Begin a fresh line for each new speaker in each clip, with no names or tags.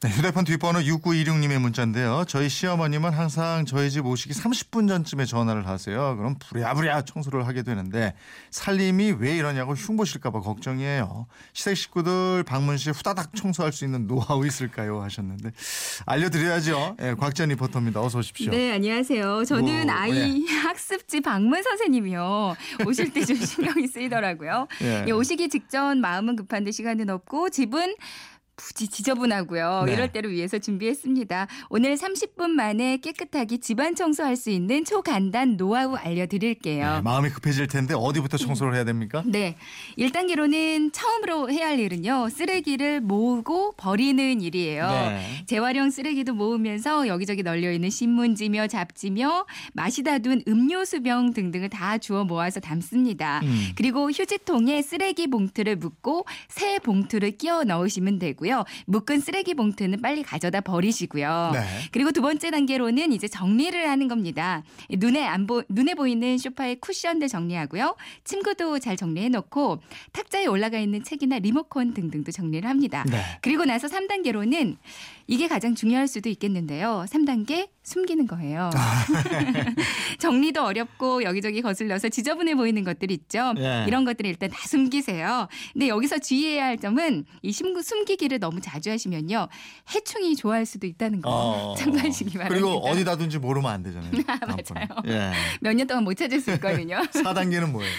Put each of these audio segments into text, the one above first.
네, 휴대폰 뒷번호 6926님의 문자인데요. 저희 시어머님은 항상 저희 집 오시기 30분 전쯤에 전화를 하세요. 그럼 부랴부랴 청소를 하게 되는데 살림이 왜 이러냐고 흉보실까 봐 걱정이에요. 시댁 식구들 방문 시 후다닥 청소할 수 있는 노하우 있을까요? 하셨는데 알려드려야죠. 네, 곽전 리포터입니다. 어서 오십시오.
네, 안녕하세요. 저는
뭐,
아이 학습지 방문 선생님이요. 오실 때 좀 신경이 쓰이더라고요.
예.
예, 오시기 직전 마음은 급한데 시간은 없고 집은 부지 지저분하고요.
네.
이럴 때를 위해서 준비했습니다. 오늘 30분 만에 깨끗하게 집안 청소할 수 있는 초간단 노하우 알려드릴게요.
네, 마음이 급해질 텐데 어디부터 청소를 해야 됩니까?
네. 1단계로는 처음으로 해야 할 일은요. 쓰레기를 모으고 버리는 일이에요.
네.
재활용 쓰레기도 모으면서 여기저기 널려 있는 신문지며 잡지며 마시다 둔 음료수병 등등을 다 주워 모아서 담습니다.
음.
그리고 휴지통에 쓰레기 봉투를 묶고 새 봉투를 끼워 넣으시면 되고요. 묶은 쓰레기 봉투는 빨리 가져다 버리시고요.
네.
그리고 두 번째 단계로는 이제 정리를 하는 겁니다. 눈에 안 보, 눈에 보이는 소파의 쿠션들 정리하고요. 침구도 잘 정리해 놓고 탁자에 올라가 있는 책이나 리모컨 등등도 정리를 합니다.
네.
그리고 나서 3단계로는 이게 가장 중요할 수도 있겠는데요. 3단계 숨기는 거예요.
아.
정리도 어렵고 여기저기 거슬려서 지저분해 보이는 것들 있죠.
예.
이런 것들을 일단 다 숨기세요. 근데 여기서 주의해야 할 점은 이 숨- 숨기기를 너무 자주 하시면요. 해충이 좋아할 수도 있다는 거
어.
참고하시기 바랍니다.
그리고 어디다 둔지 모르면 안 되잖아요.
맞아요.
예.
몇 년 동안 못 찾을 수 있거든요.
4단계는 뭐예요?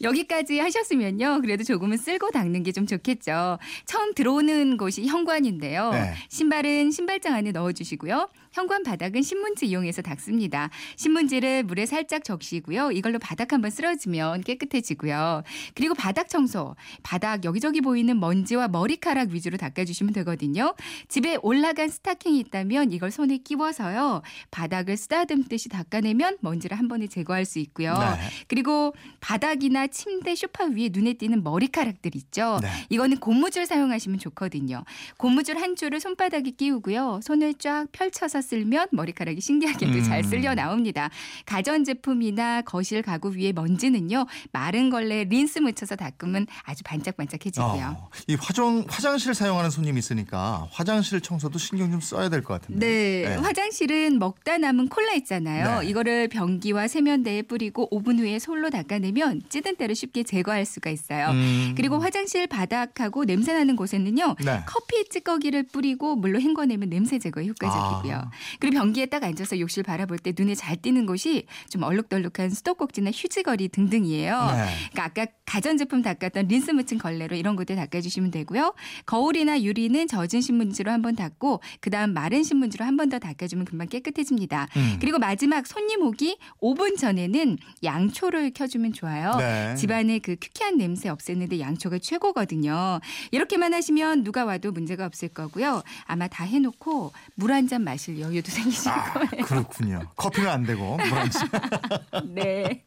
여기까지 하셨으면요. 그래도 조금은 쓸고 닦는 게 좀 좋겠죠. 처음 들어오는 곳이 현관인데요.
네.
신발은 신발장 안에 넣어주시고요. 현관 바닥은 신문지 이용해서 닦습니다. 신문지를 물에 살짝 적시고요. 이걸로 바닥 한번 쓸어주면 깨끗해지고요. 그리고 바닥 청소. 바닥 여기저기 보이는 먼지와 머리카락 위주로 닦아주시면 되거든요. 집에 올라간 스타킹이 있다면 이걸 손에 끼워서요. 바닥을 쓰다듬듯이 닦아내면 먼지를 한 번에 제거할 수 있고요.
네.
그리고 바닥이나 침대 소파 위에 눈에 띄는 머리카락들 있죠.
네.
이거는 고무줄 사용하시면 좋거든요. 고무줄 한 줄을 손바닥에 끼우고요. 손을 쫙 펼쳐서 쓸면 머리카락이 신기하게도 잘
음.
쓸려 나옵니다. 가전 제품이나 거실 가구 위에 먼지는요. 마른 걸레 린스 묻혀서 닦으면 아주 반짝반짝해지고요.
어, 이 화장 화장실 사용하는 손님이 있으니까 화장실 청소도 신경 좀 써야 될 것 같은데.
네, 화장실은 먹다 남은 콜라 있잖아요.
네.
이거를 변기와 세면대에 뿌리고 5분 후에 솔로 닦아내면 찌든 때를 쉽게 제거할 수가 있어요.
음.
그리고 화장실 바닥하고 냄새 나는 곳에는요.
네.
커피 찌꺼기를 뿌리고 물로 헹궈내면 냄새 제거에 효과적이고요.
아.
그리고 변기에 딱 앉아서 욕실 바라볼 때 눈에 잘 띄는 곳이 좀 얼룩덜룩한 수도꼭지나 휴지거리 등등이에요.
네.
그러니까 아까 가전제품 닦았던 린스 묻힌 걸레로 이런 곳에 닦아주시면 되고요. 거울이나 유리는 젖은 신문지로 한번 닦고 그다음 마른 신문지로 한 번 더 닦아주면 금방 깨끗해집니다.
음.
그리고 마지막 손님 오기 5분 전에는 양초를 켜주면 좋아요.
네.
집안에 그 큐키한 냄새 없애는데 양초가 최고거든요. 이렇게만 하시면 누가 와도 문제가 없을 거고요. 아마 다 해놓고 물 한 잔 마실 여유도 생기실
아,
거예요.
그렇군요. 커피는 안 되고 물안지
네.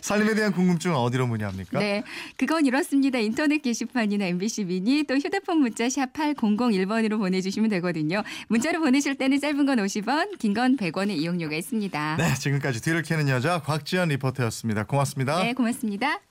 살림에 대한 궁금증은 어디로 문의합니까?
네. 그건 이렇습니다. 인터넷 게시판이나 MBC 미니 또 휴대폰 문자 샵 8001번으로 보내주시면 되거든요. 문자로 보내실 때는 짧은 건 50원, 긴 건 100원의 이용료가 있습니다.
네, 지금까지 뒤를 캐는 여자 곽지연 리포터였습니다. 고맙습니다.
네, 고맙습니다.